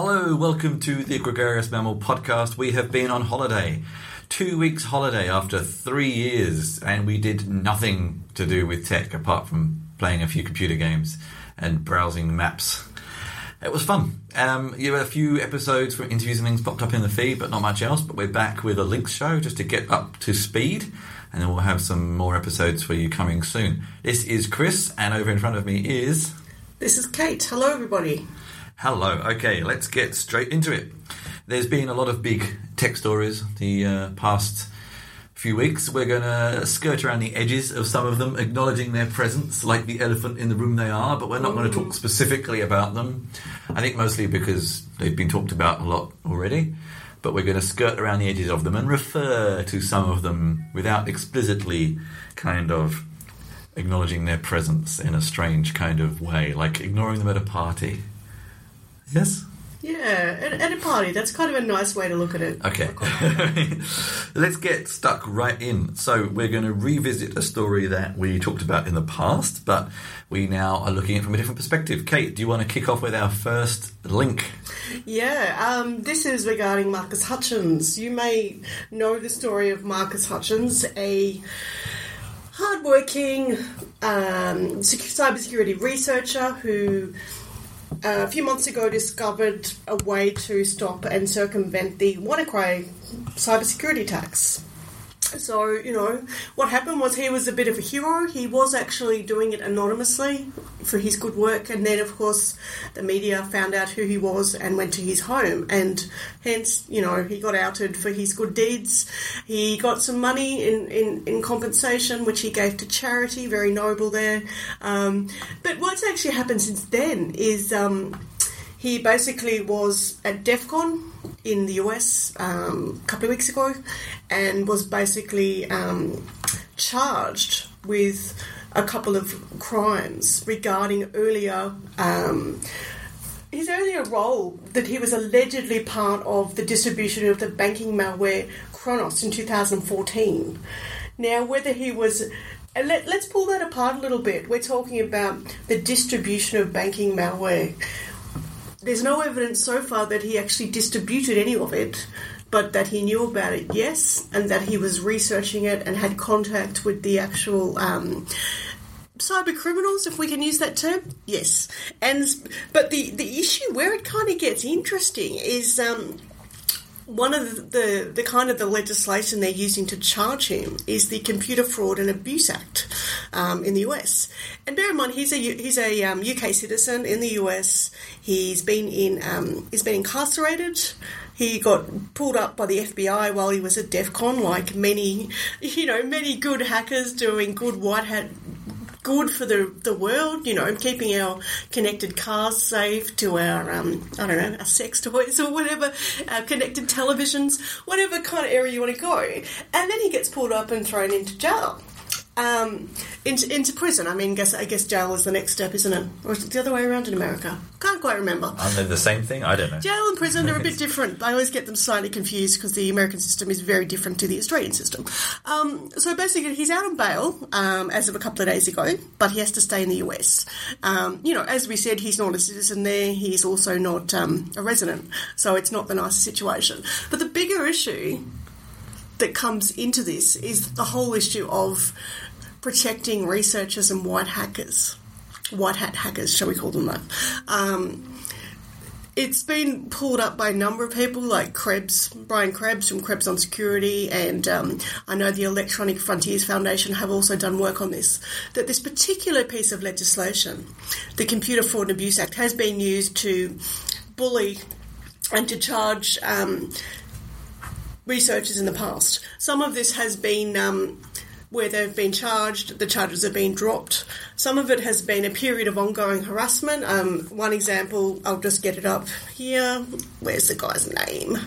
Hello, welcome to the Gregarious Mammal Podcast. We have been on holiday. Two weeks holiday after three years, and we did nothing to do with tech apart from playing a few computer games and browsing maps. It was fun. Um, you had a few episodes from interviews and things popped up in the feed, but not much else. But we're back with a links show just to get up to speed, and then we'll have some more episodes for you coming soon. This is Chris, and over in front of me is. This is Kate. Hello, everybody. Hello. Okay, let's get straight into it. There's been a lot of big tech stories the uh, past few weeks. We're going to skirt around the edges of some of them, acknowledging their presence like the elephant in the room they are, but we're not going to talk specifically about them. I think mostly because they've been talked about a lot already. But we're going to skirt around the edges of them and refer to some of them without explicitly kind of acknowledging their presence in a strange kind of way, like ignoring them at a party. Yes? Yeah, at, at a party. That's kind of a nice way to look at it. Okay. Let's get stuck right in. So, we're going to revisit a story that we talked about in the past, but we now are looking at it from a different perspective. Kate, do you want to kick off with our first link? Yeah, um, this is regarding Marcus Hutchins. You may know the story of Marcus Hutchins, a hardworking um, sec- cybersecurity researcher who uh, a few months ago discovered a way to stop and circumvent the WannaCry cybersecurity attacks. So, you know, what happened was he was a bit of a hero. He was actually doing it anonymously for his good work, and then, of course, the media found out who he was and went to his home, and hence, you know, he got outed for his good deeds. He got some money in, in, in compensation, which he gave to charity, very noble there. Um, but what's actually happened since then is. Um, he basically was at DEF CON in the US um, a couple of weeks ago and was basically um, charged with a couple of crimes regarding earlier. Um, his earlier role that he was allegedly part of the distribution of the banking malware Kronos in 2014. Now, whether he was and let, us pull that apart a little bit. We're talking about the distribution of banking malware there's no evidence so far that he actually distributed any of it, but that he knew about it, yes, and that he was researching it and had contact with the actual. Um, cyber criminals, if we can use that term, yes. And but the the issue where it kind of gets interesting is um, one of the, the, kind of the legislation they're using to charge him is the Computer Fraud and Abuse Act um, in the US. And bear in mind, he's a he's a um, UK citizen in the US. He's been in um, he's been incarcerated. He got pulled up by the FBI while he was at DEF CON, like many, you know, many good hackers doing good white hat good for the, the world, you know, keeping our connected cars safe to our, um, I don't know, our sex toys or whatever, our connected televisions, whatever kind of area you want to go. And then he gets pulled up and thrown into jail um, into, into prison. I mean, guess I guess jail is the next step, isn't it? Or is it the other way around in America? Can't quite remember. Aren't they the same thing? I don't know. Jail and prison are a bit different. I always get them slightly confused because the American system is very different to the Australian system. Um, so basically, he's out on bail um, as of a couple of days ago, but he has to stay in the US. Um, you know, as we said, he's not a citizen there. He's also not um, a resident, so it's not the nicest situation. But the bigger issue that comes into this is the whole issue of protecting researchers and white hackers, white hat hackers, shall we call them that? Um, it's been pulled up by a number of people, like Krebs, Brian Krebs from Krebs on Security, and um, I know the Electronic Frontiers Foundation have also done work on this. That this particular piece of legislation, the Computer Fraud and Abuse Act, has been used to bully and to charge um, researchers in the past. Some of this has been um, where they've been charged, the charges have been dropped. Some of it has been a period of ongoing harassment. Um, one example, I'll just get it up here. Where's the guy's name?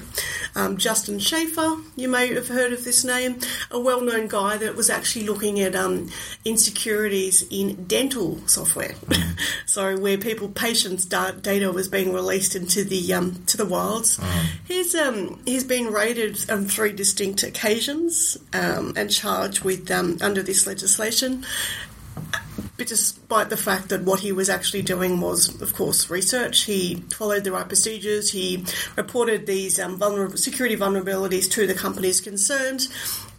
Um, Justin Shafer, you may have heard of this name, a well known guy that was actually looking at um, insecurities in dental software. so, where people, patients' data was being released into the um, to the wilds. Mm. He's, um, he's been raided on three distinct occasions um, and charged with um, under this legislation despite the fact that what he was actually doing was, of course, research. He followed the right procedures. He reported these um, vulner- security vulnerabilities to the companies concerned.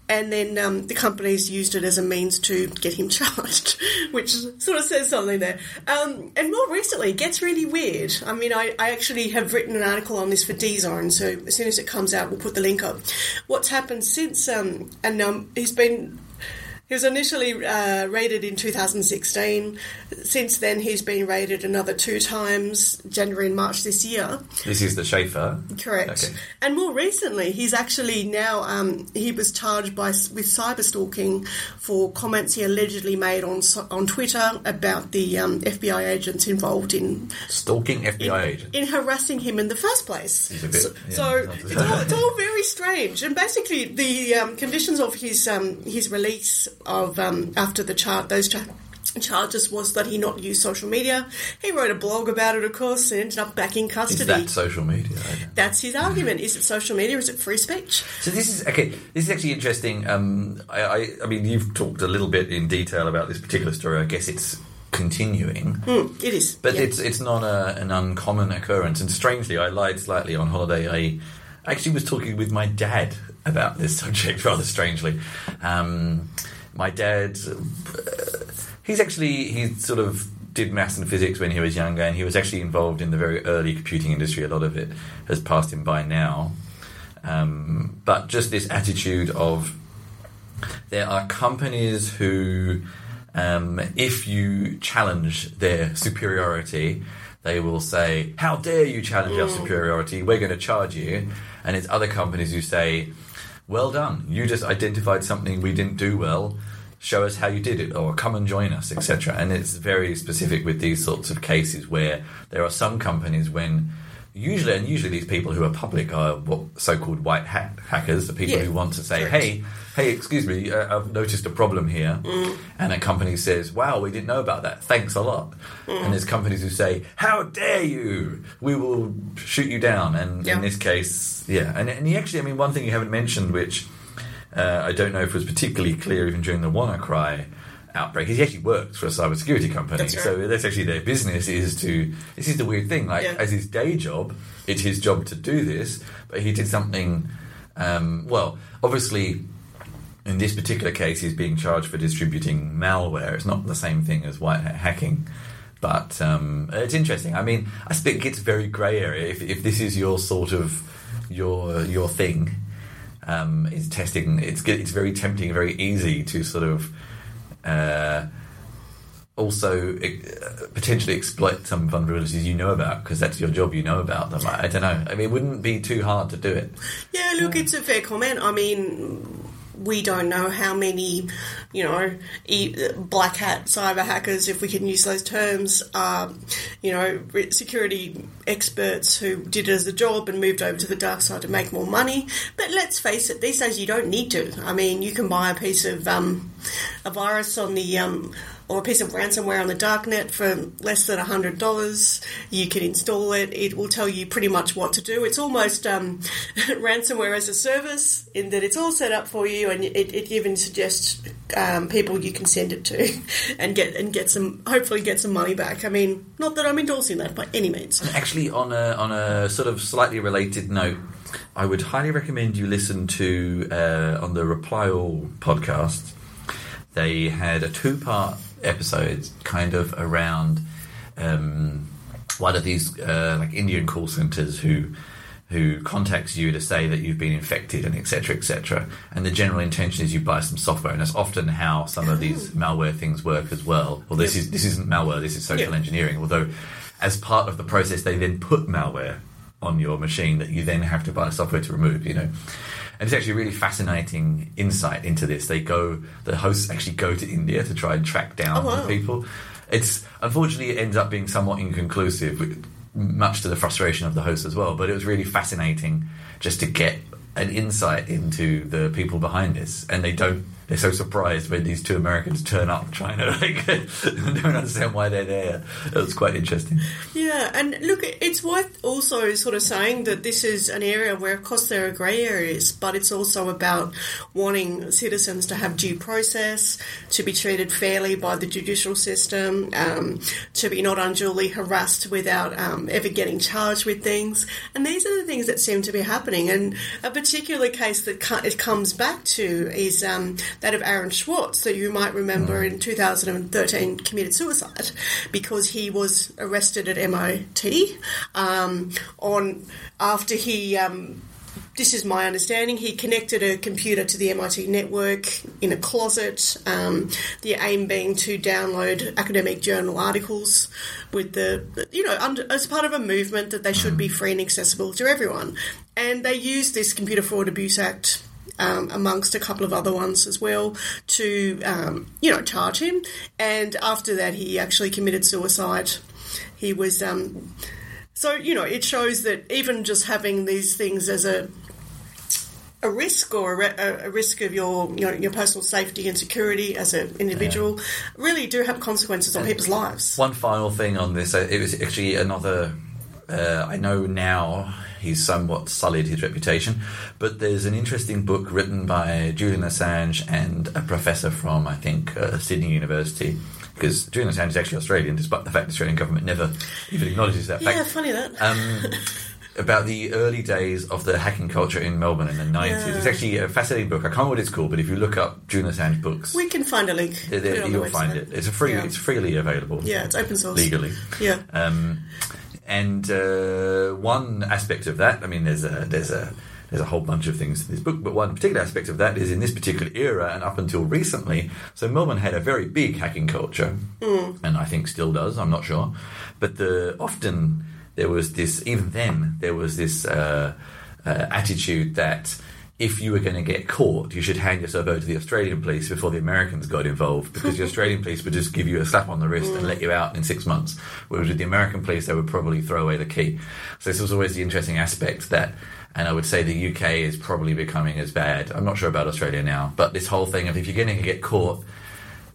And then um, the companies used it as a means to get him charged, which sort of says something there. Um, and more recently, it gets really weird. I mean, I, I actually have written an article on this for DZone, so as soon as it comes out, we'll put the link up. What's happened since, um, and um, he's been he was initially uh, rated in 2016. Since then, he's been rated another two times, January and March this year. This is the Shafer. Correct. Okay. And more recently, he's actually now um, he was charged by with cyber stalking for comments he allegedly made on on Twitter about the um, FBI agents involved in Stalking FBI agent. in harassing him in the first place. Bit- so yeah, so it's, all, it's all very strange. And basically, the um, conditions of his um, his release of um, after the chart those cha- charges was that he not use social media. He wrote a blog about it, of course, and ended up back in custody. Is that social media? I don't know. That's his argument. Is it social media? Is it free speech? So this is okay. This is actually interesting. Um, I, I, I mean, you've talked a little bit in detail about this particular story. I guess it's continuing, Hmm, it is. but yeah. it's it's not a, an uncommon occurrence. And strangely, I lied slightly on holiday. I actually was talking with my dad about this subject. Rather strangely, um, my dad. uh, he's actually he sort of did maths and physics when he was younger, and he was actually involved in the very early computing industry. A lot of it has passed him by now. Um, but just this attitude of there are companies who, um, if you challenge their superiority, they will say, How dare you challenge our superiority? We're going to charge you. And it's other companies who say, Well done. You just identified something we didn't do well. Show us how you did it, or come and join us, etc. And it's very specific with these sorts of cases where there are some companies when usually, and usually these people who are public are what so-called white hat hackers, the people Yeah, who want to say, correct. "Hey, hey, excuse me, uh, I've noticed a problem here," and a company says, "Wow, we didn't know about that. Thanks a lot." And there's companies who say, "How dare you? We will shoot you down." And Yeah. in this case, yeah, and and he actually, I mean, one thing you haven't mentioned, which uh, I don't know if it was particularly clear even during the WannaCry outbreak, is he actually works for a cybersecurity company. That's right. So that's actually their business is to. This is the weird thing. Like Yeah. as his day job, it's his job to do this, but he did something. Um, well, obviously, in this particular case, he's being charged for distributing malware. It's not the same thing as white hat hacking. But um, it's interesting. I mean, I think it's very grey area. If, if this is your sort of your your thing, um, is testing. It's it's very tempting, very easy to sort of uh, also potentially exploit some vulnerabilities you know about because that's your job. You know about them. I, I don't know. I mean, it wouldn't be too hard to do it. Yeah, look, it's a fair comment. I mean, we don't know how many, you know, black hat cyber hackers, if we can use those terms, are, you know, security experts who did it as a job and moved over to the dark side to make more money. But let's face it, these days you don't need to. I mean, you can buy a piece of um, a virus on the um, or a piece of ransomware on the darknet for less than hundred dollars. You can install it; it will tell you pretty much what to do. It's almost um, ransomware as a service in that it's all set up for you, and it, it even suggests um, people you can send it to and get and get some hopefully get some money back. I mean, not that I'm endorsing that by any means. Actually, on a on a sort of slightly related note, I would highly recommend you listen to uh, on the Reply All podcast. They had a two part episode, kind of around um, one of these uh, like Indian call centers who who contacts you to say that you've been infected and etc etc and the general intention is you buy some software. And that's often how some of these malware things work as well. Well this is this isn't malware. This is social Yeah. engineering. Although as part of the process they then put malware on your machine that you then have to buy software to remove you know and it's actually a really fascinating insight into this. They go the hosts actually go to india to try and track down Oh, wow. the people. It's unfortunately it ends up being somewhat inconclusive much to the frustration of the host as well. But it was really fascinating just to get an insight into the people behind this. And they don't they're so surprised when these two Americans turn up to like don't understand why they're there it was quite interesting Yeah, and look, it's worth also also sort of saying that this is an area where, of course, there are grey areas, but it's also about wanting citizens to have due process, to be treated fairly by the judicial system, um, to be not unduly harassed without um, ever getting charged with things. And these are the things that seem to be happening. And a particular case that it comes back to is um, that of Aaron Swartz, that you might remember in 2013 committed suicide because he was arrested at MIT um, on after he. Um, this is my understanding. He connected a computer to the MIT network in a closet. Um, the aim being to download academic journal articles with the, you know, under, as part of a movement that they should be free and accessible to everyone. And they used this Computer Fraud Abuse Act um, amongst a couple of other ones as well, to um, you know charge him. And after that, he actually committed suicide. He was um, so you know it shows that even just having these things as a a risk or a, a, risk of your you know, your personal safety and security as an individual yeah. really do have consequences on people's lives. One final thing on this, uh, it was actually another. Uh, I know now he's somewhat sullied his reputation. But there's an interesting book written by Julian Assange and a professor from, I think, uh, Sydney University. Because Julian Assange is actually Australian, despite the fact the Australian government never even acknowledges that fact. Yeah, funny that. Um, about the early days of the hacking culture in Melbourne in the 90s. Yeah. It's actually a fascinating book. I can't remember what it's called, but if you look up Julian Assange books... We can find a link. There, you'll find it. It's, a free, yeah. it's freely available. Yeah, it's open source. Legally. Yeah. Um, and uh, one aspect of that, I mean, there's a there's a there's a whole bunch of things in this book, but one particular aspect of that is in this particular era and up until recently. So Melbourne had a very big hacking culture, mm. and I think still does. I'm not sure, but the often there was this. Even then, there was this uh, uh, attitude that if you were going to get caught, you should hand yourself over to the Australian police before the Americans got involved, because the Australian police would just give you a slap on the wrist and let you out in six months. Whereas with the American police, they would probably throw away the key. So this was always the interesting aspect that, and I would say the UK is probably becoming as bad. I'm not sure about Australia now, but this whole thing of if you're going to get caught,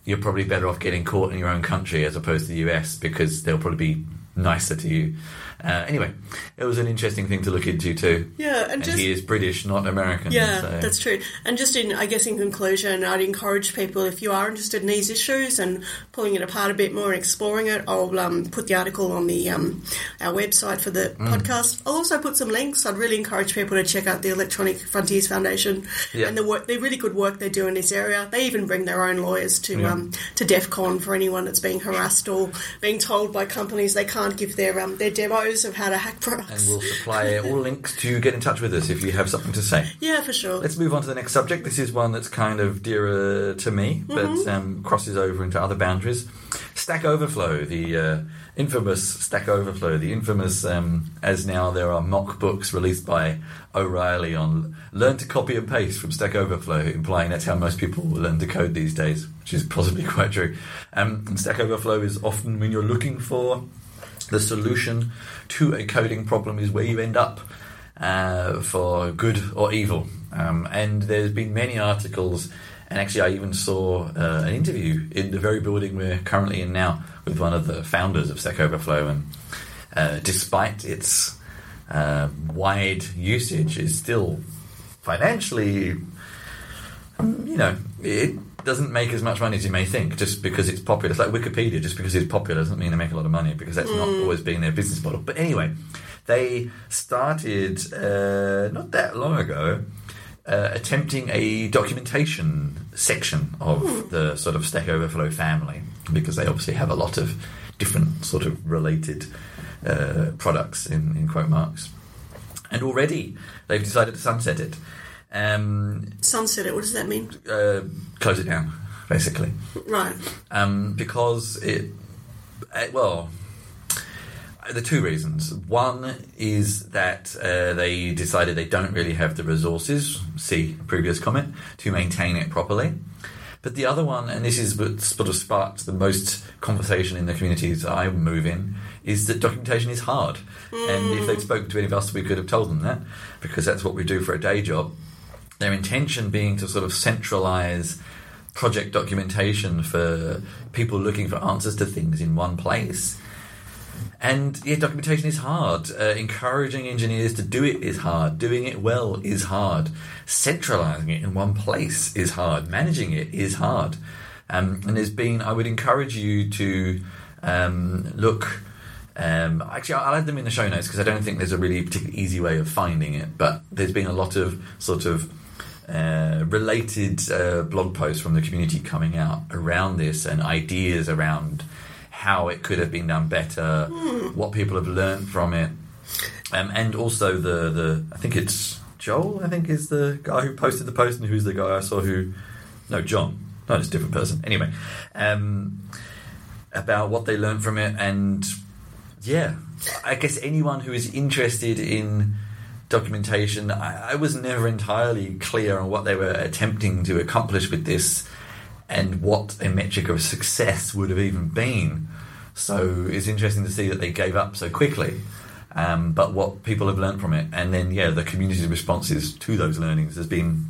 you're probably better off getting caught in your own country as opposed to the US because they'll probably be nicer to you. Uh, anyway, it was an interesting thing to look into too. Yeah, and, and just, he is British, not American. Yeah, so. that's true. And just in, I guess, in conclusion, I'd encourage people if you are interested in these issues and pulling it apart a bit more and exploring it. I'll um, put the article on the um, our website for the mm. podcast. I'll also put some links. I'd really encourage people to check out the Electronic Frontiers Foundation yeah. and the work, the really good work they do in this area. They even bring their own lawyers to yeah. um, to DEF CON for anyone that's being harassed or being told by companies they can't give their um, their demos of how to hack products. And we'll supply all links to get in touch with us if you have something to say. Yeah, for sure. Let's move on to the next subject. This is one that's kind of dearer to me, but mm-hmm. um, crosses over into other boundaries. Stack Overflow, the uh, infamous Stack Overflow, the infamous, um, as now there are mock books released by O'Reilly on learn to copy and paste from Stack Overflow, implying that's how most people learn to code these days, which is possibly quite true. Um, Stack Overflow is often when you're looking for the solution to a coding problem is where you end up uh, for good or evil. Um, and there's been many articles, and actually, I even saw uh, an interview in the very building we're currently in now with one of the founders of Stack Overflow. And uh, despite its uh, wide usage, is still financially, um, you know, it doesn't make as much money as you may think just because it's popular. It's like Wikipedia, just because it's popular doesn't mean they make a lot of money because that's mm. not always been their business model. But anyway, they started uh, not that long ago. Uh, attempting a documentation section of mm. the sort of Stack Overflow family because they obviously have a lot of different sort of related uh, products in, in quote marks. And already they've decided to sunset it. Um, Sunset it. What does that mean? Uh, close it down, basically. Right. Um, because it, uh, well, the two reasons. One is that uh, they decided they don't really have the resources, see previous comment, to maintain it properly. But the other one, and this is what sort of sparked the most conversation in the communities I move in, is that documentation is hard. Mm. And if they'd spoken to any of us, we could have told them that, because that's what we do for a day job their intention being to sort of centralize project documentation for people looking for answers to things in one place. and yeah, documentation is hard. Uh, encouraging engineers to do it is hard. Doing it well is hard. Centralizing it in one place is hard. Managing it is hard. Um, and there's been, I would encourage you to um, look. Um, actually, I'll add them in the show notes because I don't think there's a really particularly easy way of finding it. But there's been a lot of sort of uh, related uh, blog posts from the community coming out around this and ideas around how it could have been done better, what people have learned from it, um, and also the the I think it's Joel. I think is the guy who posted the post, and who's the guy I saw who no John. No, it's a different person. Anyway, um, about what they learned from it, and yeah, I guess anyone who is interested in documentation, I, I was never entirely clear on what they were attempting to accomplish with this and what a metric of success would have even been. So it's interesting to see that they gave up so quickly. Um, but what people have learned from it, and then yeah, the community's responses to those learnings has been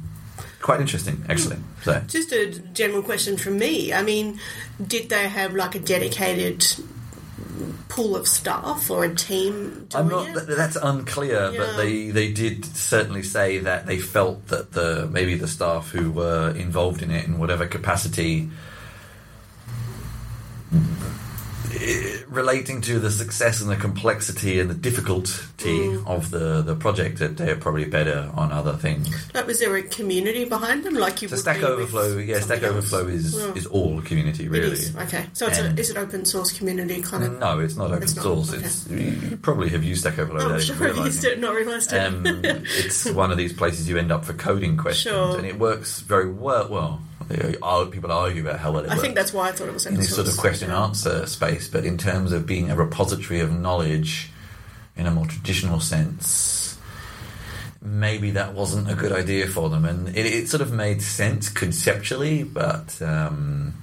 quite interesting, actually. So Just a general question from me. I mean, did they have like a dedicated pool of staff or a team I'm not. it? That's unclear, Yeah. but they they did certainly say that they felt that the maybe the staff who were involved in it in whatever capacity. Relating to the success and the complexity and the difficulty Mm. of the, the project, that they're probably better on other things. Like, was there a community behind them? Like you So would Stack Overflow, yeah, Stack else? Overflow is Yeah. is all community really. is. Okay, so it's a, is it open source community kind of? No, it's not open It's not, source. okay. It's you probably have used Stack Overflow. I'm sure even I used it, not realised it. Um, it's one of these places you end up for coding questions, Sure. and it works very well. Well, people argue about how well it I works think that's why I thought it was in this sort of question Yeah. answer space. But in terms of being a repository of knowledge in a more traditional sense, maybe that wasn't a good idea for them, and it, it sort of made sense conceptually, but um,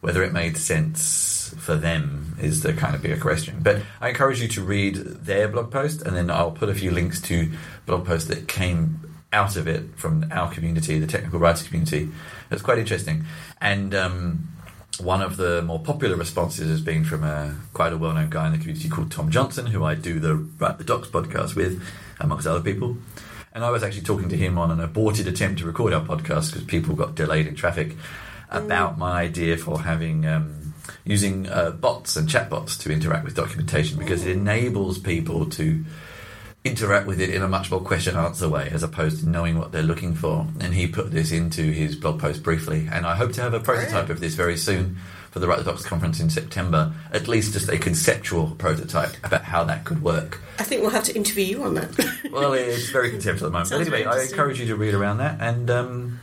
whether it made sense for them is the kind of bigger question. But I encourage you to read their blog post, and then I'll put a few links to blog posts that came out of it from our community, the technical writers community. It's quite interesting, and. Um, one of the more popular responses has been from a quite a well-known guy in the community called Tom Johnson, who I do the Write the Docs podcast with, amongst other people. And I was actually talking to him on an aborted attempt to record our podcast because people got delayed in traffic about my idea for having um, using uh, bots and chatbots to interact with documentation because it enables people to interact with it in a much more question answer way as opposed to knowing what they're looking for. And he put this into his blog post briefly. And I hope to have a prototype of this very soon for the Write the Docs conference in September, at least just a conceptual prototype about how that could work. I think we'll have to interview you on that. Well, it's very conceptual at the moment. Sounds but anyway, I encourage you to read around that and, um,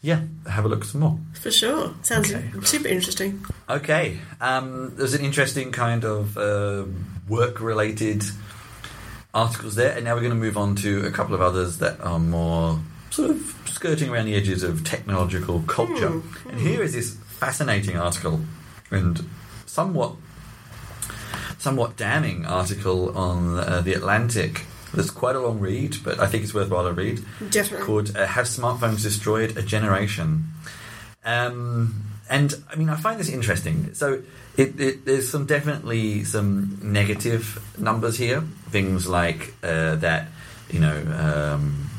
yeah, have a look some more. For sure. Sounds Okay. super interesting. Okay, um, there's an interesting kind of uh, work-related articles there, and now we're going to move on to a couple of others that are more sort of skirting around the edges of technological culture. Hmm, And here is this fascinating article and somewhat somewhat damning article on uh, the Atlantic. That's quite a long read, but I think it's worthwhile to read Definitely. called uh, "Have Smartphones Destroyed a Generation?" Um, and I mean, I find this interesting. So, it, it, there's some definitely some negative numbers here. Things like uh, that, you know. Um,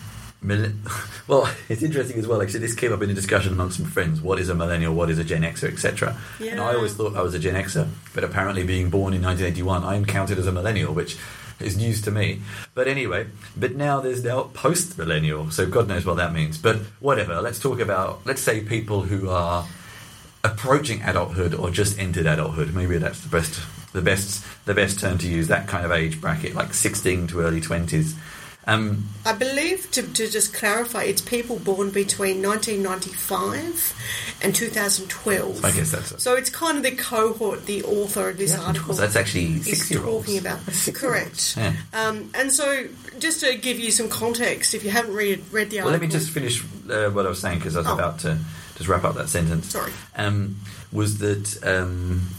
Mil- well, it's interesting as well. Actually, this came up in a discussion amongst some friends. What is a millennial? What is a Gen Xer, etc. And I always thought I was a Gen Xer, but apparently, being born in 1981, I'm counted as a millennial, which is news to me. But anyway, but now there's now post millennial, so God knows what that means. But whatever. Let's talk about. Let's say people who are approaching adulthood or just entered adulthood. Maybe that's the best, the best, the best term to use. That kind of age bracket, like 16 to early 20s. Um, I believe, to, to just clarify, it's people born between 1995 and 2012. I guess that's it. So it's kind of the cohort, the author of this Yeah, article. that's actually is six-year-olds. talking about. Correct. Yeah. Um, and so, just to give you some context, if you haven't read read the article, Well, let me just finish uh, what I was saying because I was Oh. about to just wrap up that sentence. Sorry. Um, was that um,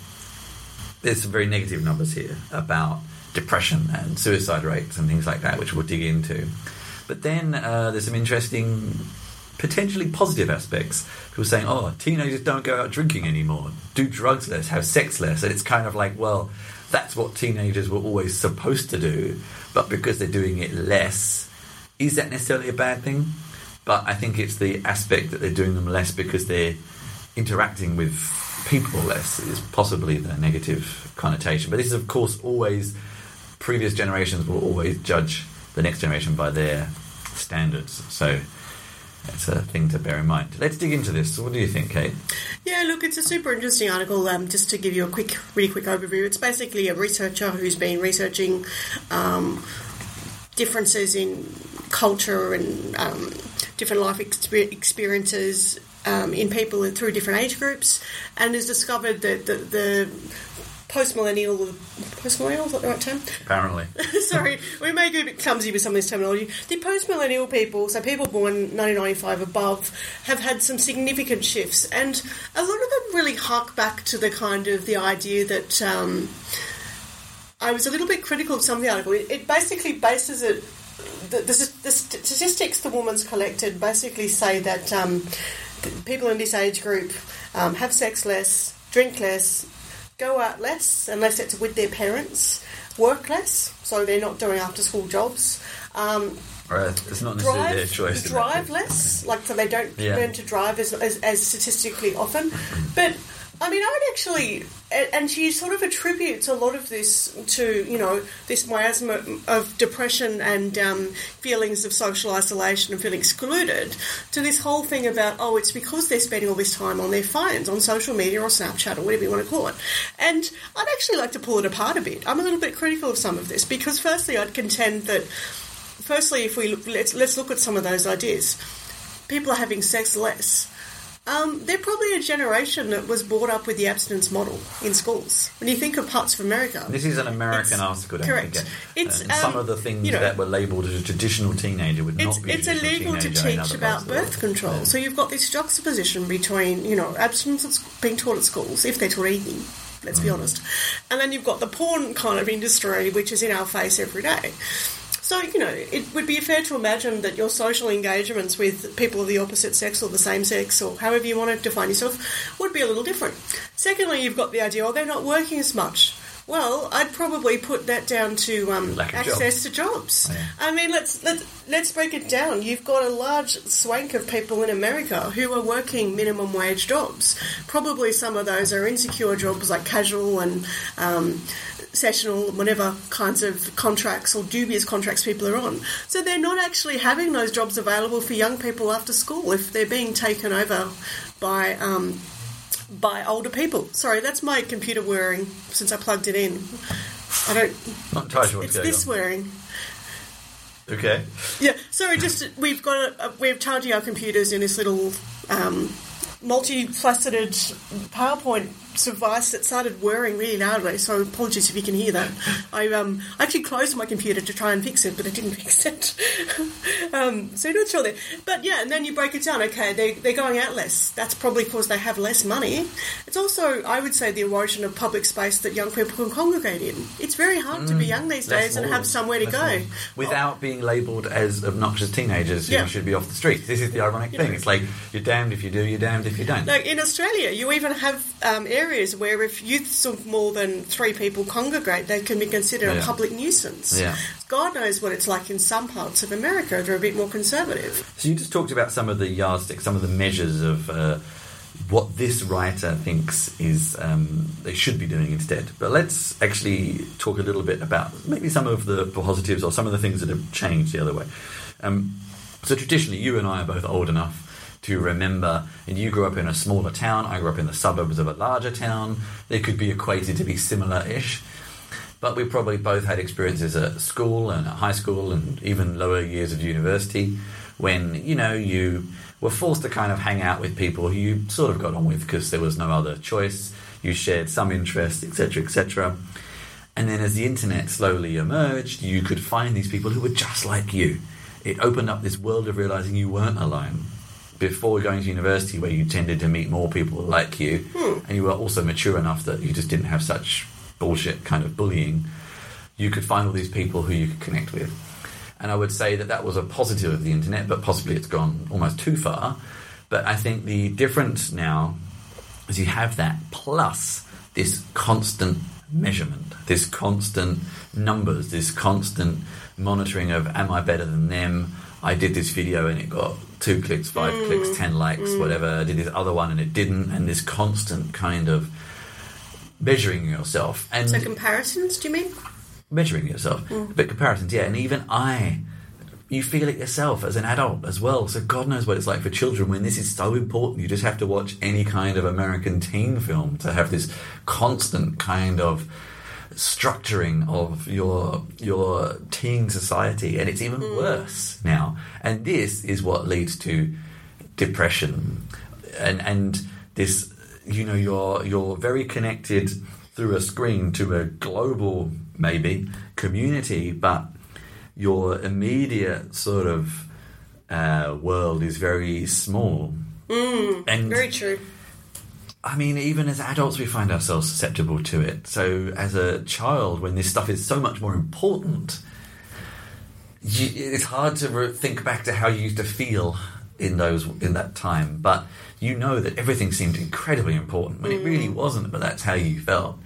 there's some very negative numbers here about depression and suicide rates and things like that, which we'll dig into. But then uh, there's some interesting, potentially positive aspects. People saying, "Oh, teenagers don't go out drinking anymore, do drugs less, have sex less," and it's kind of like, well. that's what teenagers were always supposed to do, but because they're doing it less, is that necessarily a bad thing? But I think it's the aspect that they're doing them less because they're interacting with people less is possibly the negative connotation. But this is, of course, always previous generations will always judge the next generation by their standards. So it's a thing to bear in mind. Let's dig into this. What do you think, Kate? Yeah, look, it's a super interesting article. Um, just to give you a quick, really quick overview, it's basically a researcher who's been researching um, differences in culture and um, different life exper- experiences um, in people through different age groups, and has discovered that the, the post millennial, post millennial, is that the right term? Apparently. Sorry, we may be a bit clumsy with some of this terminology. The post millennial people, so people born 1995 above, have had some significant shifts, and a lot of them really hark back to the kind of the idea that. Um, I was a little bit critical of some of the article. It, it basically bases it. The, the, the statistics the woman's collected basically say that um, people in this age group um, have sex less, drink less, go out less unless it's with their parents, work less, so they're not doing after school jobs. Um, Right, it's not necessarily drive, their choice. drive less, like so they don't Yeah. learn to drive as, as, as statistically often. But I mean, I would actually, and she sort of attributes a lot of this to you know this miasma of depression and um, feelings of social isolation and feeling excluded to this whole thing about oh, it's because they're spending all this time on their phones, on social media or Snapchat or whatever you want to call it. And I'd actually like to pull it apart a bit. I'm a little bit critical of some of this because firstly, I'd contend that firstly, if we look, let's let's look at some of those ideas. People are having sex less. Um, they're probably a generation that was brought up with the abstinence model in schools. When you think of parts of America, This is an American article, don't correct. forget. It's, and some um, of the things you know- that were labelled as a traditional teenager would not be it's illegal to teach about parts of the world. birth control. Yeah. So you've got this juxtaposition between, you know, abstinence that's being taught at schools, if they're taught anything, let's Mm. be honest. And then you've got the porn kind of industry, which is in our face every day. So, you know, it would be fair to imagine that your social engagements with people of the opposite sex or the same sex or however you want to define yourself would be a little different. Secondly, you've got the idea, oh, they're not working as much. Well, I'd probably put that down to um, access to jobs. Oh, yeah. I mean, let's let's let's break it down. You've got a large swank of people in America who are working minimum wage jobs. Probably some of those are insecure jobs like casual and um, sessional, whatever kinds of contracts or dubious contracts people are on. So they're not actually having those jobs available for young people after school if they're being taken over by. Um, by older people. Sorry, that's my computer whirring since I plugged it in. I don't. Entirely sure what's It's this whirring. Okay. Yeah, sorry, just we've got a, a, we're charging our computers in this little um, multi-faceted PowerPoint device that started whirring really loudly. So apologies if you can hear that. I um I actually closed my computer to try and fix it, but it didn't fix it. um, so not sure there, but yeah, and then you break it down. Okay, they they're going out less. That's probably because they have less money. It's also I would say the erosion of public space that young people can congregate in. It's very hard to be young these days and have somewhere to go. Without being labelled as obnoxious teenagers who Yeah. should be off the streets. This is the ironic You thing. It's like you're damned if you do, you're damned if you don't. Like in Australia, you even have um, areas where if youths of more than three people congregate, they can be considered a public nuisance. Yeah. God knows what it's like in some parts of America. They're a bit more conservative. So you just talked about some of the yardsticks, some of the measures of uh, what this writer thinks is um, they should be doing instead. But let's actually talk a little bit about maybe some of the positives or some of the things that have changed the other way. Um, so traditionally, you and I are both old enough to remember, and you grew up in a smaller town, I grew up in the suburbs of a larger town. They could be equated to be similar-ish. But we probably both had experiences at school and at high school and even lower years of university when, you know, you were forced to kind of hang out with people who you sort of got on with because there was no other choice. You shared some interests, etc., etc. And then as the internet slowly emerged, you could find these people who were just like you. It opened up this world of realizing you weren't alone. Before going to university, where you tended to meet more people like you, hmm. and you were also mature enough that you just didn't have such bullshit kind of bullying, you could find all these people who you could connect with. And I would say that that was a positive of the internet, but possibly it's gone almost too far. But I think the difference now is you have that plus this constant measurement. this constant numbers, this constant monitoring of am I better than them? I did this video and it got two clicks, five Mm. clicks, ten likes, whatever. I did this other one and it didn't, and this constant kind of measuring yourself and So comparisons, do you mean? measuring yourself, but comparisons, yeah. And even I, you feel it yourself as an adult as well. So God knows what it's like for children when this is so important. You just have to watch any kind of American teen film to have this constant kind of structuring of your your teen society, and it's even worse now. And this is what leads to depression, and and this you know you're you're very connected through a screen to a global maybe community, but your immediate sort of uh, world is very small. Mm, and Very true. I mean, even as adults, we find ourselves susceptible to it. So, as a child, when this stuff is so much more important, you, it's hard to re- think back to how you used to feel in those in that time. But you know that everything seemed incredibly important when it really wasn't. But that's how you felt.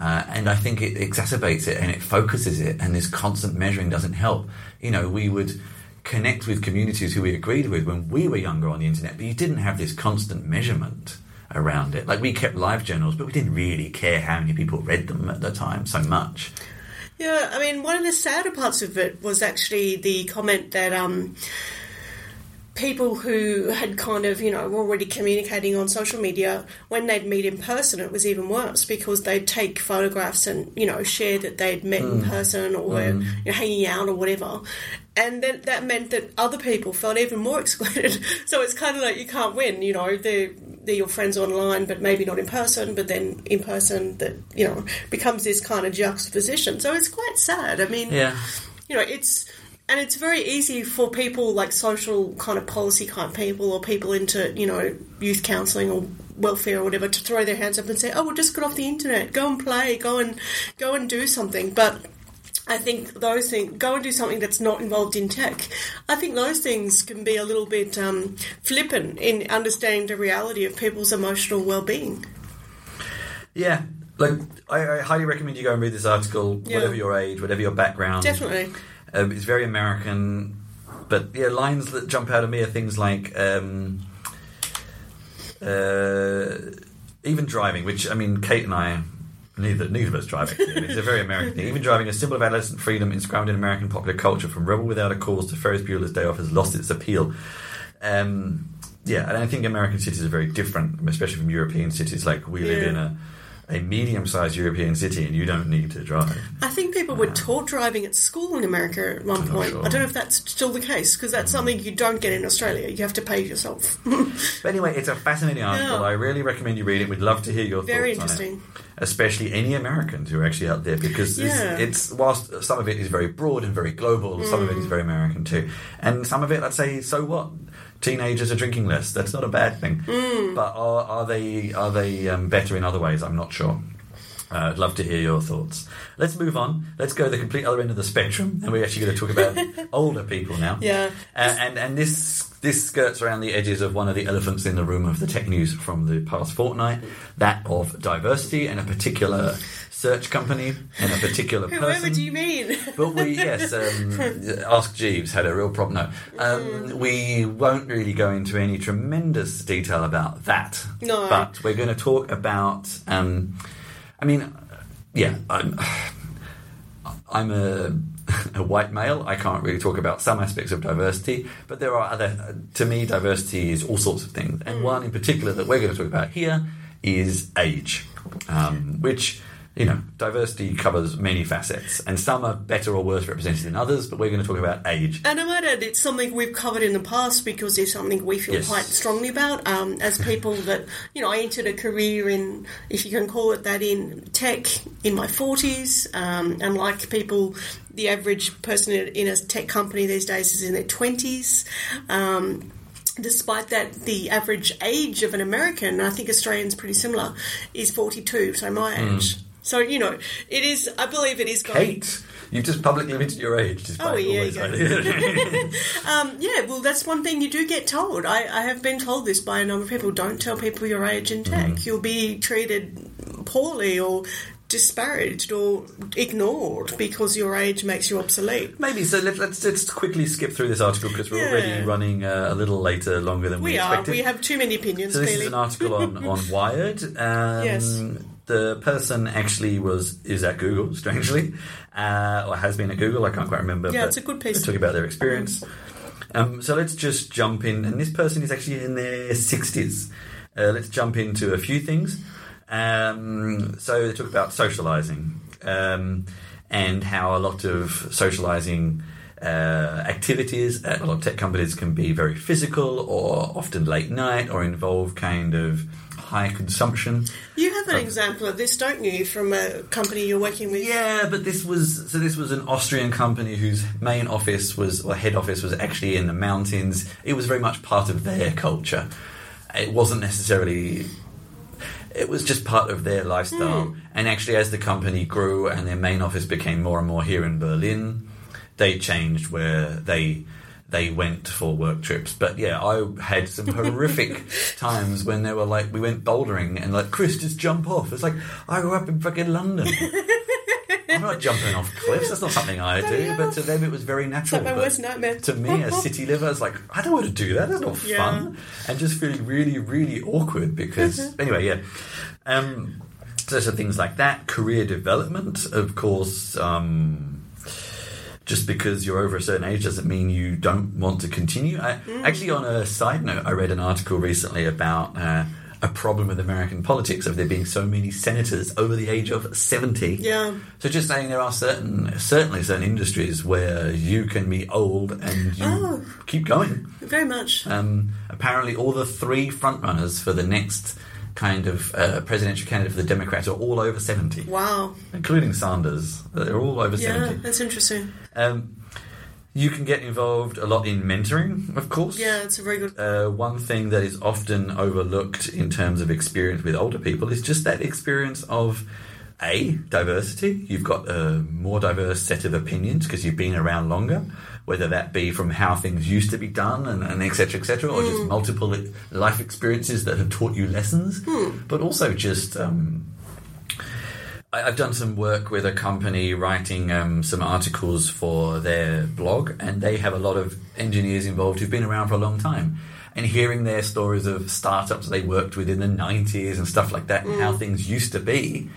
Uh, and I think it exacerbates it and it focuses it, and this constant measuring doesn't help. You know, we would connect with communities who we agreed with when we were younger on the internet, but you didn't have this constant measurement around it. Like we kept live journals, but we didn't really care how many people read them at the time so much. Yeah, I mean, one of the sadder parts of it was actually the comment that um, people who had kind of, you know, were already communicating on social media, when they'd meet in person, it was even worse because they'd take photographs and, you know, share that they'd met in mm. person or were mm. you know, hanging out or whatever. And then that meant that other people felt even more excluded. so it's kind of like you can't win, you know, they're, they're your friends online, but maybe not in person, but then in person that, you know, becomes this kind of juxtaposition. So it's quite sad. I mean, Yeah. you know, it's and it's very easy for people like social kind of policy kind of people or people into you know youth counselling or welfare or whatever to throw their hands up and say, "Oh, well, just get off the internet, go and play, go and go and do something." But I think those things, go and do something that's not involved in tech. I think those things can be a little bit um, flippant in understanding the reality of people's emotional well-being. Yeah. Like, I, I highly recommend you go and read this article, Yeah. whatever your age, whatever your background. Definitely. Um, it's very American, but yeah, lines that jump out at me are things like um, uh, even driving, which I mean, Kate and I. Neither, neither of us drive. Actually. It's a very American thing. Even driving, a symbol of adolescent freedom inscribed in American popular culture, from Rebel Without a Cause to Ferris Bueller's Day Off, has lost its appeal. Um, yeah, and I think American cities are very different, especially from European cities. Like we live in a, a medium-sized European city, and you don't need to drive. I think people were taught driving at school in America at one I'm not point. sure. I don't know if that's still the case because that's something you don't get in Australia. You have to pay yourself. But anyway, it's a fascinating article. I really recommend you read it. We'd love to hear your Very thoughts interesting. it, Very interesting. especially any Americans who are actually out there, because it's, Yeah. it's whilst some of it is very broad and very global, some of it Mm. very American too, and some of it, let's say, so what? Teenagers are drinking less. That's not a bad thing. Mm. But are, are they are they um, better in other ways? I'm not sure. Uh, I'd love to hear your thoughts. Let's move on. Let's go the complete other end of the spectrum, and we're actually going to talk about older people now. Yeah. Uh, and and this this skirts around the edges of one of the elephants in the room of the tech news from the past fortnight, that of diversity and a particular search company and a particular person. Whoever do you mean? But we, yes, um, Ask Jeeves had a real problem. No, um, we won't really go into any tremendous detail about that. No. But we're going to talk about. Um, I mean, yeah, I'm. I'm a, a white male. I can't really talk about some aspects of diversity, but there are other. To me, diversity is all sorts of things, and one in particular that we're going to talk about here is age, um, which you know, diversity covers many facets, and some are better or worse represented than others. But we're going to talk about age. And I might add, it's something we've covered in the past because it's something we feel Yes. quite strongly about. Um, as people that, you know, I entered a career in, if you can call it that, in tech in my 40s. Um, and like people, the average person in a tech company these days is in their 20s. Um, Despite that, the average age of an American, I think Australian's pretty similar, is 42, so my age. So, you know, it is, I believe it is going. Kate, you've just publicly admitted your age. Oh, yeah, Um, yeah, well, that's one thing you do get told. I, I have been told this by a number of people. Don't tell people your age in tech. Mm. You'll be treated poorly or disparaged or ignored because your age makes you obsolete. Maybe so. Let, let's let's quickly skip through this article because we're Yeah. already running uh, a little later, longer than we, We are. expected. We have too many opinions, So this is an article on, on Wired. Um, Yes. The person actually was is at Google, strangely, uh, or has been at Google. I can't quite remember. Yeah, but it's a good piece. Talk about their experience. Um, so let's just jump in, and this person is actually in their sixties. Uh, let's jump into a few things. Um, so they talk about socializing um, and how a lot of socializing uh, activities at a lot of tech companies can be very physical or often late night or involve kind of high consumption. You have an example of this, don't you, from a company you're working with? Yeah, but this was so. This was an Austrian company whose main office was or head office was actually in the mountains. It was very much part of their culture. It wasn't necessarily. It was just part of their lifestyle. Hmm. And actually, as the company grew and their main office became more and more here in Berlin, they changed where they they went for work trips. But yeah, I had some horrific times when they were like, we went bouldering and like, Chris, just jump off. It's like I grew up in fucking London. I'm not jumping off cliffs. That's not something I do. But to them, it was very natural. It's like my worst nightmare. To me, a city liver, it's like I don't want to do that. That's not Yeah. fun. And just feeling really, really awkward because anyway, yeah. Um, so, so things like that, career development, of course. Um, just because you're over a certain age doesn't mean you don't want to continue. I, Mm. Actually, on a side note, I read an article recently about uh, a problem with American politics of there being so many senators over the age of 70. Yeah. So just saying there are certain, certainly certain industries where you can be old and you Oh. keep going. Very much. Um, apparently, all the three frontrunners for the next kind of uh, presidential candidate for the Democrats are all over 70, Wow. including Sanders. They're all over Yeah, 70. that's interesting. Um, you can get involved a lot in mentoring, of course. Yeah, it's a very good. Uh, one thing that is often overlooked in terms of experience with older people is just that experience of a diversity. You've got a more diverse set of opinions because you've been around longer, whether that be from how things used to be done and, and et cetera, et cetera, or just multiple life experiences that have taught you lessons, but also just. Um, I- I've done some work with a company writing um, some articles for their blog, and they have a lot of engineers involved who've been around for a long time. And hearing their stories of startups they worked with in the 90s and stuff like that, and how things used to be,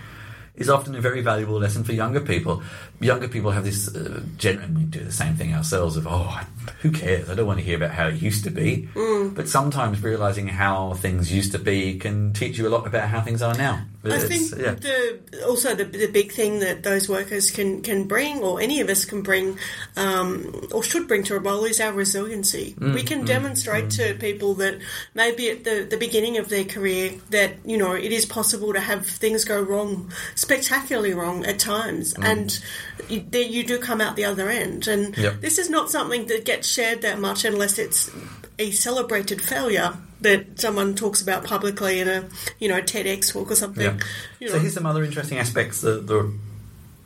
is often a very valuable lesson for younger people. Younger people have this, uh, gen- and we do the same thing ourselves of, oh, who cares? I don't want to hear about how it used to be. But sometimes realizing how things used to be can teach you a lot about how things are now. I It's- think yeah. the also the, the big thing that those workers can, can bring, or any of us can bring, um, or should bring to a role, is our resiliency. Mm, we can demonstrate to people that maybe at the, the beginning of their career that you know it is possible to have things go wrong, spectacularly wrong at times, and you, you do come out the other end. And Mm. Yep. this is not something that gets shared that much unless it's a celebrated failure that someone talks about publicly in a you know TEDx talk or something. Yeah. You So here's some other interesting aspects that the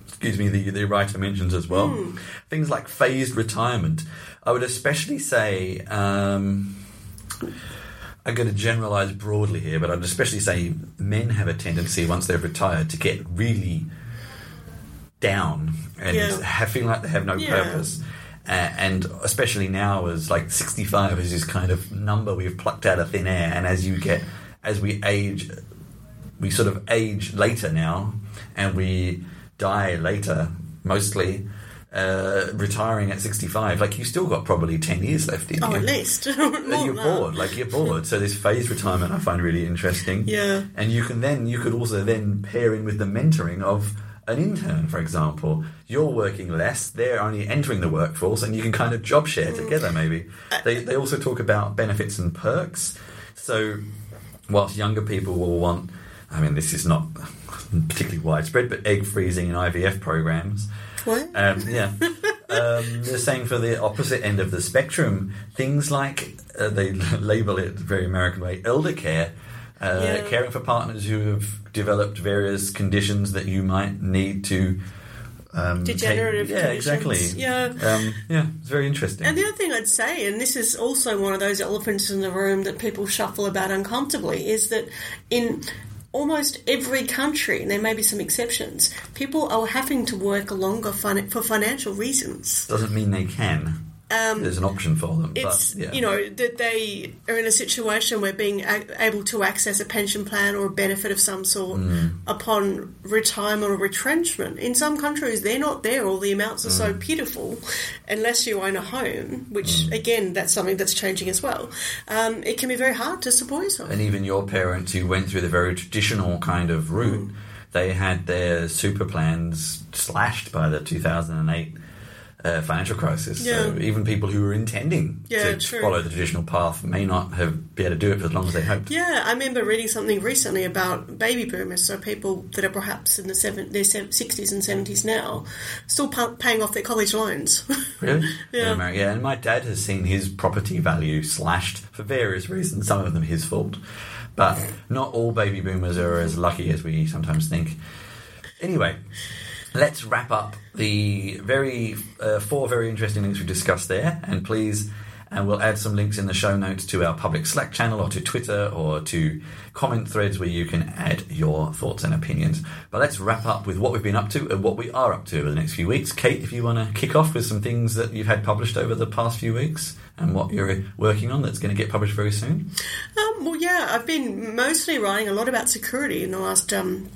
excuse me the the writer mentions as well. Hmm. Things like phased retirement. I would especially say. Um, I'm going to generalize broadly here, but I'd especially say men have a tendency once they've retired to get really down and Yeah. have, feeling like they have no Yeah. purpose. Uh, and especially now, as like 65 is this kind of number we've plucked out of thin air, and as you get, as we age, we sort of age later now, and we die later mostly. Uh, retiring at 65, like you still got probably 10 years left in Oh, you. at least. and you're bored, like you're bored. So this phased retirement I find really interesting. Yeah. And you can then you could also then pair in with the mentoring of an intern, for example. You're working less, they're only entering the workforce, and you can kind of job share together. Maybe they they also talk about benefits and perks. So whilst younger people will want, I mean, this is not particularly widespread, but egg freezing and IVF programs. What? Um, yeah. um, they're saying for the opposite end of the spectrum, things like uh, they label it very American way, elder care, uh, Yeah. caring for partners who have developed various conditions that you might need to. Um, take- yeah, conditions. exactly. Yeah. um, yeah, it's very interesting. And the other thing I'd say, and this is also one of those elephants in the room that people shuffle about uncomfortably, is that in almost every country, and there may be some exceptions, people are having to work longer fin- for financial reasons. Doesn't mean they can. There's an option for them. It's but, yeah. you know that they are in a situation where being a- able to access a pension plan or a benefit of some sort Mm. upon retirement or retrenchment. In some countries, they're not there, or the amounts are Mm. so pitiful, unless you own a home. Which Mm. again, that's something that's changing as well. Um, it can be very hard to support yourself. and even your parents who went through the very traditional kind of route, Mm. they had their super plans slashed by the 2008 uh, financial crisis. So even people who were intending Yeah, to true. follow the traditional path may not have been able to do it for as long as they hoped. Yeah, I remember reading something recently about baby boomers, so people that are perhaps in the seven, their sixties and seventies now, still pa- paying off their college loans. Really? Yeah. America, yeah. And my dad has seen his property value slashed for various reasons, some of them his fault. But not all baby boomers are as lucky as we sometimes think. Anyway, let's wrap up the very uh, four very interesting links we discussed there, and please, and we'll add some links in the show notes to our public Slack channel or to Twitter or to comment threads where you can add your thoughts and opinions. But let's wrap up with what we've been up to and what we are up to over the next few weeks. Cate, if you want to kick off with some things that you've had published over the past few weeks and what you're working on that's going to get published very soon. Um, well, yeah, I've been mostly writing a lot about security in the last um,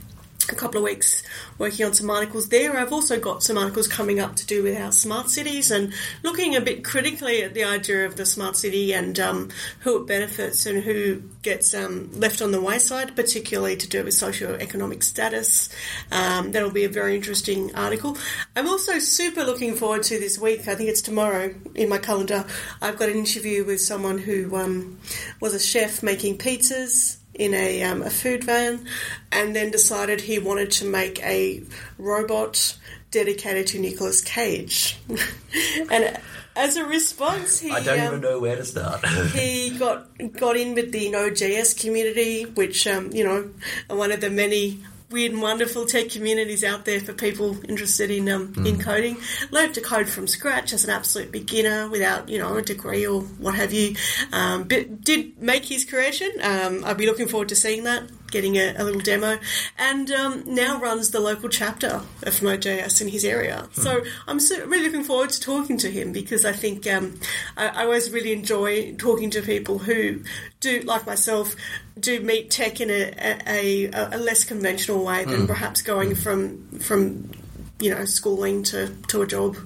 a couple of weeks, working on some articles there. I've also got some articles coming up to do with our smart cities and looking a bit critically at the idea of the smart city and um, who it benefits and who gets um, left on the wayside, particularly to do with socio-economic status. Um, that'll be a very interesting article. I'm also super looking forward to this week. I think it's tomorrow in my calendar. I've got an interview with someone who um, was a chef making pizzas in a, um, a food van and then decided he wanted to make a robot dedicated to Nicolas Cage. and as a response, he I don't um, even know where to start. he got got in with the Node.js community, which um, you know, one of the many weird and wonderful tech communities out there for people interested in um, in coding. Learned to code from scratch as an absolute beginner without you know a degree or what have you. Um, but did make his creation. Um, I'd be looking forward to seeing that. Getting a, a little demo, and um, now runs the local chapter of Node.js in his area. So I'm so, really looking forward to talking to him because I think um, I, I always really enjoy talking to people who do, like myself, do meet tech in a, a, a, a less conventional way than perhaps going from from you know schooling to, to a job.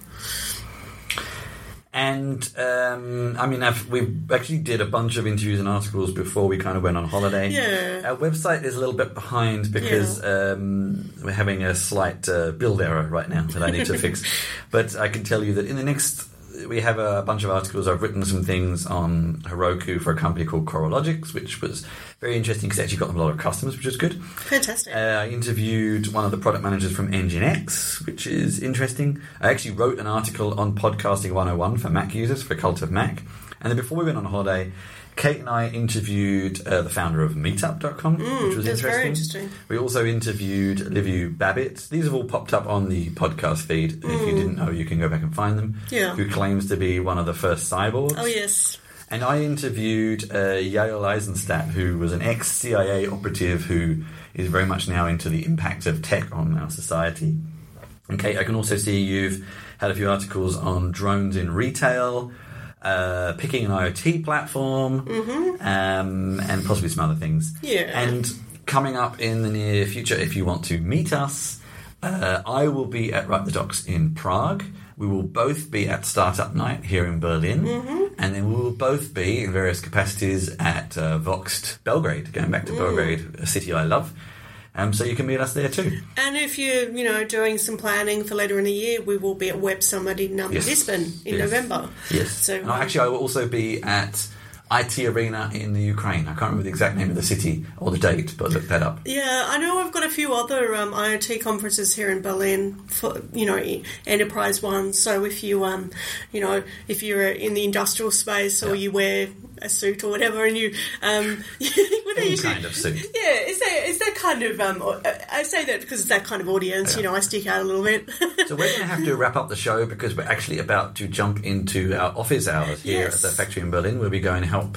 And um, I mean, I've, we actually did a bunch of interviews and articles before we kind of went on holiday. Yeah. Our website is a little bit behind because um, we're having a slight uh, build error right now that I need to fix. But I can tell you that in the next, we have a bunch of articles. I've written some things on Heroku for a company called Coralogix, which was very interesting because it actually got them a lot of customers, which is good. Fantastic. Uh, I interviewed one of the product managers from Nginx, which is interesting. I actually wrote an article on Podcasting 101 for Mac users for Cult of Mac. And then before we went on holiday, Cate and I interviewed uh, the founder of Meetup.com, which was interesting. very interesting. We also interviewed Liviu Babitz. These have all popped up on the podcast feed. If you didn't know, you can go back and find them. Yeah. Who claims to be one of the first cyborgs. oh yes. And I interviewed uh, Yael Eisenstadt, who was an ex CIA operative who is very much now into the impact of tech on our society. And Cate, I can also see you've had a few articles on drones in retail, uh, picking an IoT platform, um, and possibly some other things. Yeah. And coming up in the near future, if you want to meet us, uh, I will be at Write the Docs in Prague. We will both be at Startup Night here in Berlin, and then we will both be in various capacities at uh, Voxxed Belgrade, going back to Belgrade, a city I love. Um, so you can meet us there too. And if you're, you know, doing some planning for later in the year, we will be at Web Summit in um, Yes. Lisbon in Yes. November. Yes. So No, actually, I will also be at IT Arena in the Ukraine. I can't remember the exact name of the city or the date, but look that up. Yeah, I know I've got a few other um, IoT conferences here in Berlin, for, you know, enterprise ones. So if you, um, you know, if you're in the industrial space or Yeah. you wear a suit or whatever, and you, um, what Any you kind of suit. Yeah, is that is that kind of? Um, I say that because it's that kind of audience. You know, I stick out a little bit. So we're going to have to wrap up the show because we're actually about to jump into our office hours here Yes. at the factory in Berlin. Where We'll be going to help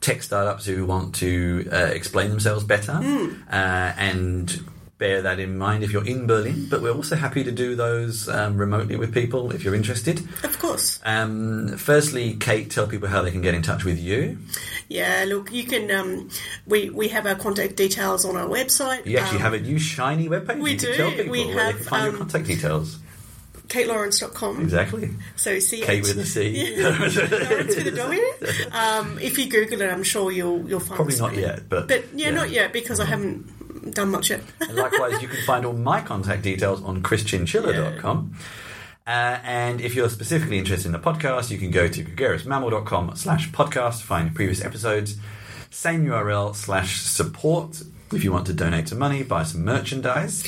tech startups who want to uh, explain themselves better Hmm. uh, and bear that in mind if you're in Berlin. But we're also happy to do those um, remotely with people if you're interested. Of course. Um, firstly, Cate, tell people how they can get in touch with you. Yeah, look, you can. Um, we we have our contact details on our website. You actually have a new shiny webpage. we you do. Tell people We have, find your um, contact details. CateLawrence.com. Exactly. So C Cate with a C. Lawrence with a W. Um, if you Google it, I'm sure you'll you'll find Probably not yet, but But yeah, yeah. not yet because I haven't done much yet. And likewise, you can find all my contact details on chrischinchilla.com. Uh, and if you're specifically interested in the podcast, you can go to gregariousmammal.com slash podcast to find previous episodes. Same URL slash support if you want to donate some money, buy some merchandise.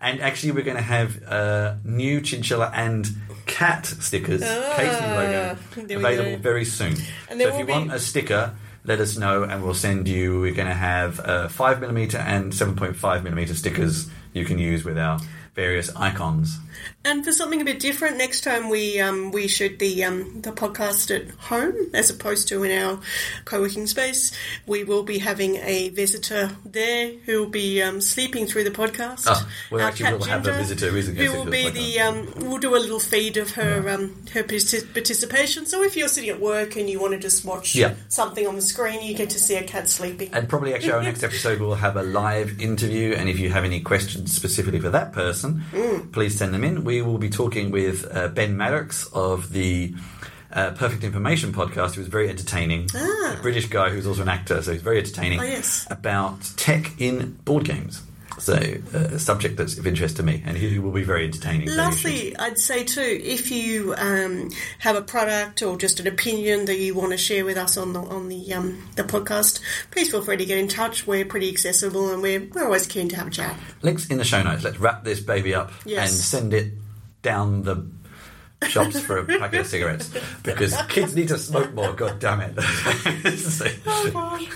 And actually, we're going to have uh, new chinchilla and cat stickers, logo, Ah, we available very soon. So if you will want a sticker, let us know and we'll send you. We're going to have uh, 5mm and 7.5mm stickers you can use with our various icons. And for something a bit different, next time we um, we shoot the um, the podcast at home as opposed to in our co-working space, we will be having a visitor there who will be um, sleeping through the podcast. Oh, we Our actually will have a visitor who isn't going will to be the the um, we'll do a little feed of her um, her participation. So if you're sitting at work and you want to just watch Yeah. something on the screen, you get to see a cat sleeping. And probably actually our next episode we'll have a live interview and if you have any questions specifically for that person, Mm. please send them in. We will be talking with uh, Ben Maddox of the uh, Perfect Information podcast, who's very entertaining. Ah. A British guy who's also an actor, so he's very entertaining. Oh, yes. About tech in board games. So uh, a subject that's of interest to me, and he will be very entertaining. so you should- Lastly, I'd say too, if you um, have a product or just an opinion that you want to share with us on the on the um, the podcast, please feel free to get in touch. We're pretty accessible and we're we're always keen to have a chat. Links in the show notes. Let's wrap this baby up Yes. and send it down the shops for a packet of cigarettes because kids need to smoke more. God damn it! So- Oh.